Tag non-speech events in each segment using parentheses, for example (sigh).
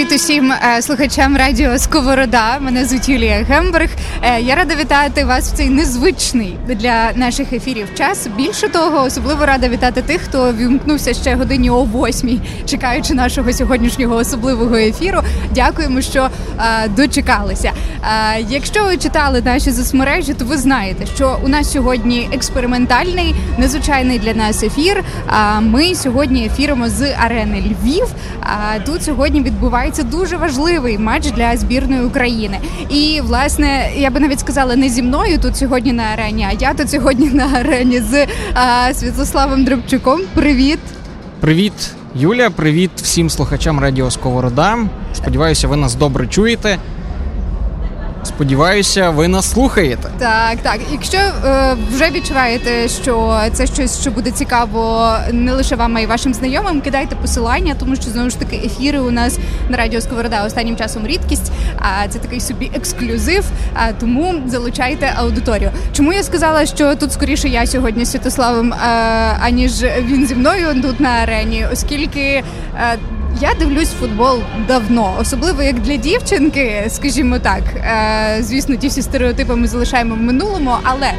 Привіт усім е, слухачам радіо Сковорода. Мене звуть Юлія Гемберг. Е, я рада вітати вас в цей незвичний для наших ефірів час. Більше того, особливо рада вітати тих, хто вімкнувся ще годині о восьмій, чекаючи нашого сьогоднішнього особливого ефіру. Дякуємо, що е, дочекалися. Якщо ви читали наші соцмережі, то ви знаєте, що у нас сьогодні експериментальний, незвичайний для нас ефір. Ми сьогодні ефіримо з арени Львів. Тут сьогодні відбувається дуже важливий матч для збірної України. І власне я би навіть сказала не зі мною тут сьогодні на арені, а я тут сьогодні на арені з а, Святославом Дребчуком. Привіт, привіт, Юля. Привіт всім слухачам Радіо Сковорода. Сподіваюся, ви нас добре чуєте. Сподіваюся, ви нас слухаєте. Так, так. Якщо е, вже відчуваєте, що це щось, що буде цікаво не лише вам, а й вашим знайомим, кидайте посилання, тому що знову ж таки ефіри у нас на радіо Сковорода останнім часом рідкість. А це такий собі ексклюзив. А тому залучайте аудиторію. Чому я сказала, що тут скоріше я сьогодні Святославом, а, аніж він зі мною тут на арені, оскільки. А, я дивлюсь футбол давно, особливо як для дівчинки, скажімо так. Е, звісно, ті всі стереотипи ми залишаємо в минулому, але е,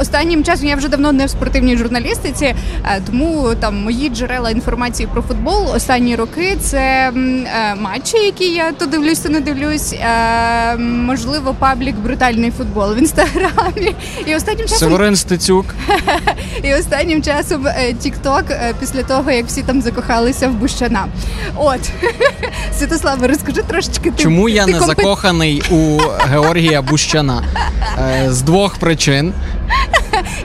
останнім часом я вже давно не в спортивній журналістиці, е, тому там мої джерела інформації про футбол останні роки це матчі, які я то дивлюсь, то не дивлюсь. Можливо, паблік брутальний футбол в інстаграмі. І останнім часом Северин Стецюк. (laughs) І останнім часом Тікток після того, як всі там закохалися в Бущана. От (laughs) Святославе, розкажи трошечки. Ти, Чому я ти не компет... закоханий у Георгія Бущана? Е, з двох причин.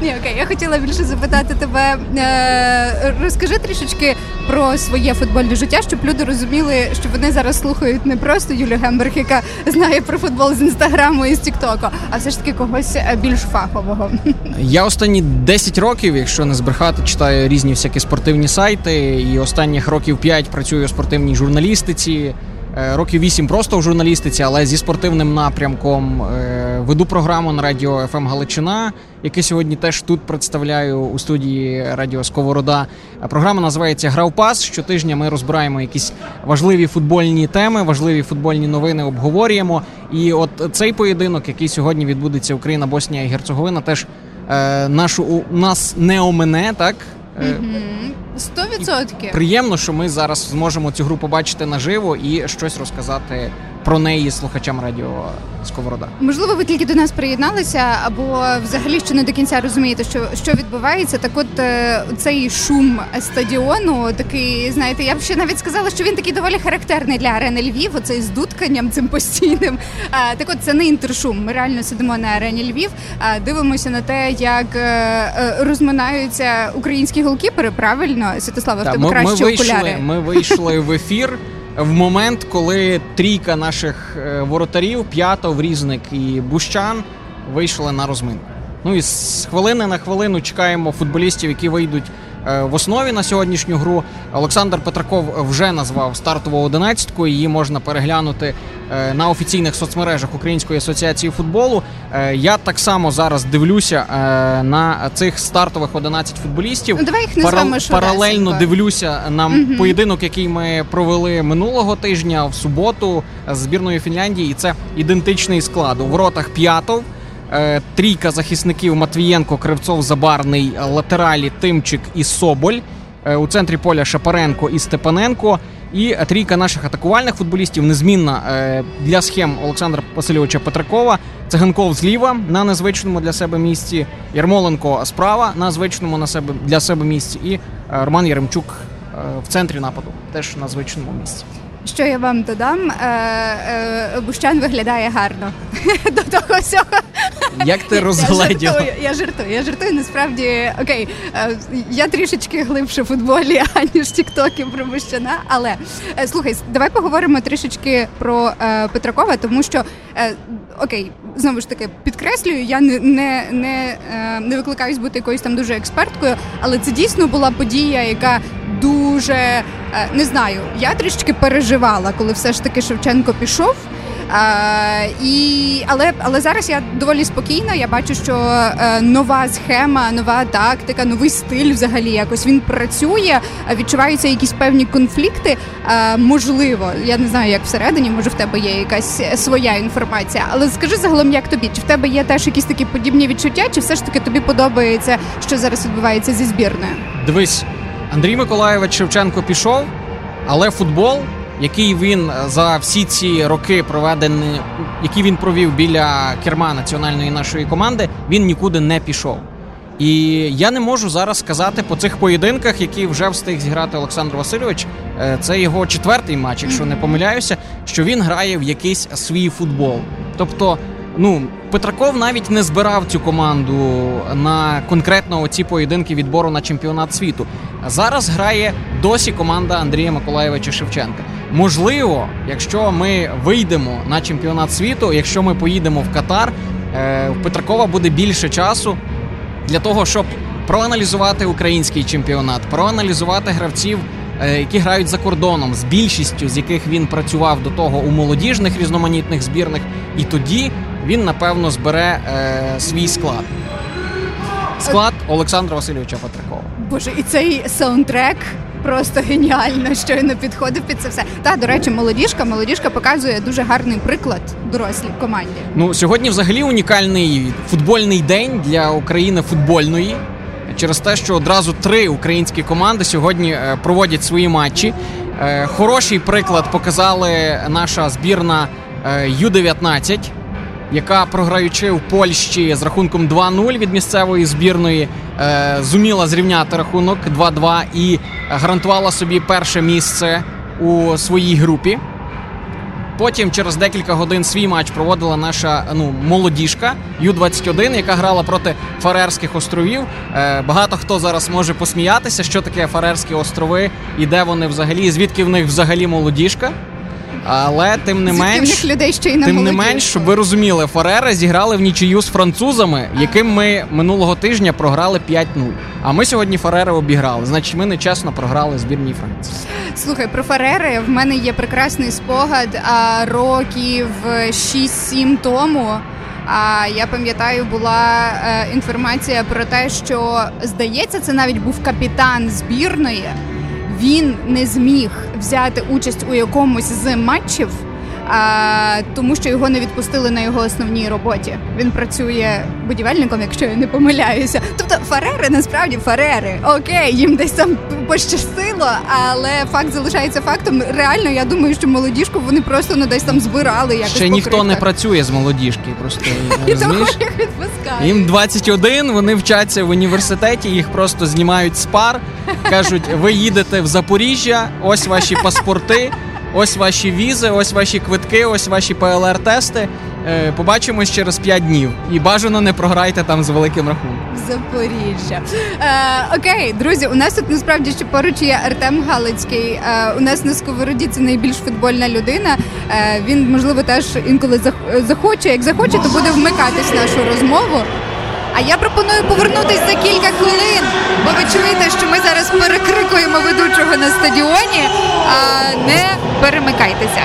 Ні, окей, я хотіла більше запитати тебе. Е, розкажи трішечки про своє футбольне життя, щоб люди розуміли, що вони зараз слухають не просто Юлю Гемберг, яка знає про футбол з інстаграму і з Тіктоку, а все ж таки когось е, більш фахового. Я останні 10 років, якщо не збрехати, читаю різні всякі спортивні сайти, і останніх років 5 працюю у спортивній журналістиці. Е, років вісім просто в журналістиці, але зі спортивним напрямком е, веду програму на радіо «ФМ Галичина, яке сьогодні теж тут представляю у студії Радіо Сковорода. Програма називається Гравпас. Щотижня ми розбираємо якісь важливі футбольні теми, важливі футбольні новини обговорюємо. І от цей поєдинок, який сьогодні відбудеться Україна, Боснія і Герцеговина, теж е, нашу нас не омене, так. Сто відсотків. Приємно, що ми зараз зможемо цю гру побачити наживо і щось розказати про неї слухачам радіо Сковорода. Можливо, ви тільки до нас приєдналися, або взагалі ще не до кінця розумієте, що що відбувається. Так, от е, цей шум стадіону, такий, знаєте, я б ще навіть сказала, що він такий доволі характерний для арени Львів. Оцей з дудканням цим постійним. Так, от це не інтершум. Ми реально сидимо на арені Львів, дивимося на те, як е, е, розминаються українські голкіпери. Правильно, Святослава, в тебе кращі ми окуляри. Ми вийшли в ефір (laughs) в момент, коли трійка наших е, воротарів, п'ято, Врізник і Бущан, вийшли на розминку. Ну і з хвилини на хвилину чекаємо футболістів, які вийдуть в основі на сьогоднішню гру. Олександр Петраков вже назвав стартову одинадцятку. Її можна переглянути е, на офіційних соцмережах Української асоціації футболу. Е, я так само зараз дивлюся на цих стартових 11 футболістів. Ну, давай їх назвемо Парал- паралельно дивлюся на угу. поєдинок, який ми провели минулого тижня в суботу з збірною Фінляндії. І це ідентичний склад у воротах п'ятов. Е, трійка захисників Матвієнко, Кривцов, Забарний, латералі Тимчик і Соболь. Е, у центрі поля Шапаренко і Степаненко. І трійка наших атакувальних футболістів незмінна е, для схем Олександра Васильовича Петракова. Циганков зліва на незвичному для себе місці. Ярмоленко справа на звичному на себе для себе місці. І Роман Яремчук в центрі нападу теж на звичному місці. Що я вам додам? Бущан виглядає гарно (laughs) до того всього. Як ти (laughs) розгледів? Я жартую, я жартую. Насправді окей, е, я трішечки глибше в футболі, (laughs) аніж тіктоки про Але слухай, давай поговоримо трішечки про Петракова, тому що окей, знову ж таки підкреслюю, я не не, не, не викликаюсь бути якоюсь там дуже експерткою, але це дійсно була подія, яка дуже не знаю. Я трішечки переживала, коли все ж таки Шевченко пішов. І, Але але зараз я доволі спокійна. Я бачу, що е, нова схема, нова тактика, новий стиль взагалі якось він працює. Відчуваються якісь певні конфлікти. Е, можливо, я не знаю, як всередині, може в тебе є якась своя інформація. Але скажи загалом, як тобі? Чи в тебе є теж якісь такі подібні відчуття, чи все ж таки тобі подобається, що зараз відбувається зі збірною? Дивись, Андрій Миколаєвич Шевченко пішов, але футбол який він е, за всі ці роки проведені, які він провів біля керма національної нашої команди, він нікуди не пішов. І я не можу зараз сказати по цих поєдинках, які вже встиг зіграти Олександр Васильович. Е, це його четвертий матч, якщо не помиляюся, що він грає в якийсь свій футбол. Тобто, ну Петраков навіть не збирав цю команду на конкретно ці поєдинки відбору на чемпіонат світу. Зараз грає досі команда Андрія Миколаєвича Шевченка. Можливо, якщо ми вийдемо на чемпіонат світу, якщо ми поїдемо в Катар, е, в Петракова буде більше часу для того, щоб проаналізувати український чемпіонат, проаналізувати гравців. Е, які грають за кордоном, з більшістю з яких він працював до того у молодіжних різноманітних збірних, і тоді він напевно збере е, свій склад. Склад Олександра Васильовича Петракова. Боже, і цей саундтрек просто геніально щойно підходив під це все. Та до речі, молодіжка. Молодіжка показує дуже гарний приклад дорослій команді. Ну сьогодні, взагалі, унікальний футбольний день для України футбольної. Через те, що одразу три українські команди сьогодні е, проводять свої матчі. Е, хороший приклад показали наша збірна е, U-19 яка програючи в Польщі з рахунком 2-0 від місцевої збірної, е, зуміла зрівняти рахунок 2-2 і гарантувала собі перше місце у своїй групі. Потім через декілька годин свій матч проводила наша ну, молодіжка U-21, яка грала проти Фарерських островів. Е, багато хто зараз може посміятися, що таке Фарерські острови і де вони взагалі, звідки в них взагалі молодіжка. Але тим не менш людей ще й на тим не менш, щоб ви розуміли, Фарери зіграли в нічию з французами, яким ми минулого тижня програли 5-0. А ми сьогодні Фарери обіграли. Значить, ми нечесно програли збірній Франції. Слухай, про Фарери в мене є прекрасний спогад. А років 6-7 тому. А я пам'ятаю, була е, інформація про те, що здається, це навіть був капітан збірної він не зміг взяти участь у якомусь з матчів, тому що його не відпустили на його основній роботі. Він працює будівельником, якщо я не помиляюся. Тобто Фарери насправді Фарери. Окей, їм десь там пощастило, але факт залишається фактом. Реально, я думаю, що молодіжку вони просто ну, десь там збирали. якось Ще ніхто не працює з молодіжки. Просто (laughs) розумієш? Їм 21, Вони вчаться в університеті. Їх просто знімають з пар, кажуть: ви їдете в Запоріжжя, ось ваші паспорти. Ось ваші візи, ось ваші квитки, ось ваші ПЛР-тести. Е, побачимось через 5 днів. І бажано не програйте там з великим рахунком. Запоріжжя. Е, Окей, друзі. У нас тут насправді ще поруч є Артем Галицький. Е, у нас на сковороді це найбільш футбольна людина. Е, він, можливо, теж інколи захоче. Як захоче, то буде вмикатись нашу розмову. А я пропоную повернутися за кілька хвилин, бо ви чуєте, що ми зараз перекрикуємо ведучого на стадіоні. А Не перемикайтеся.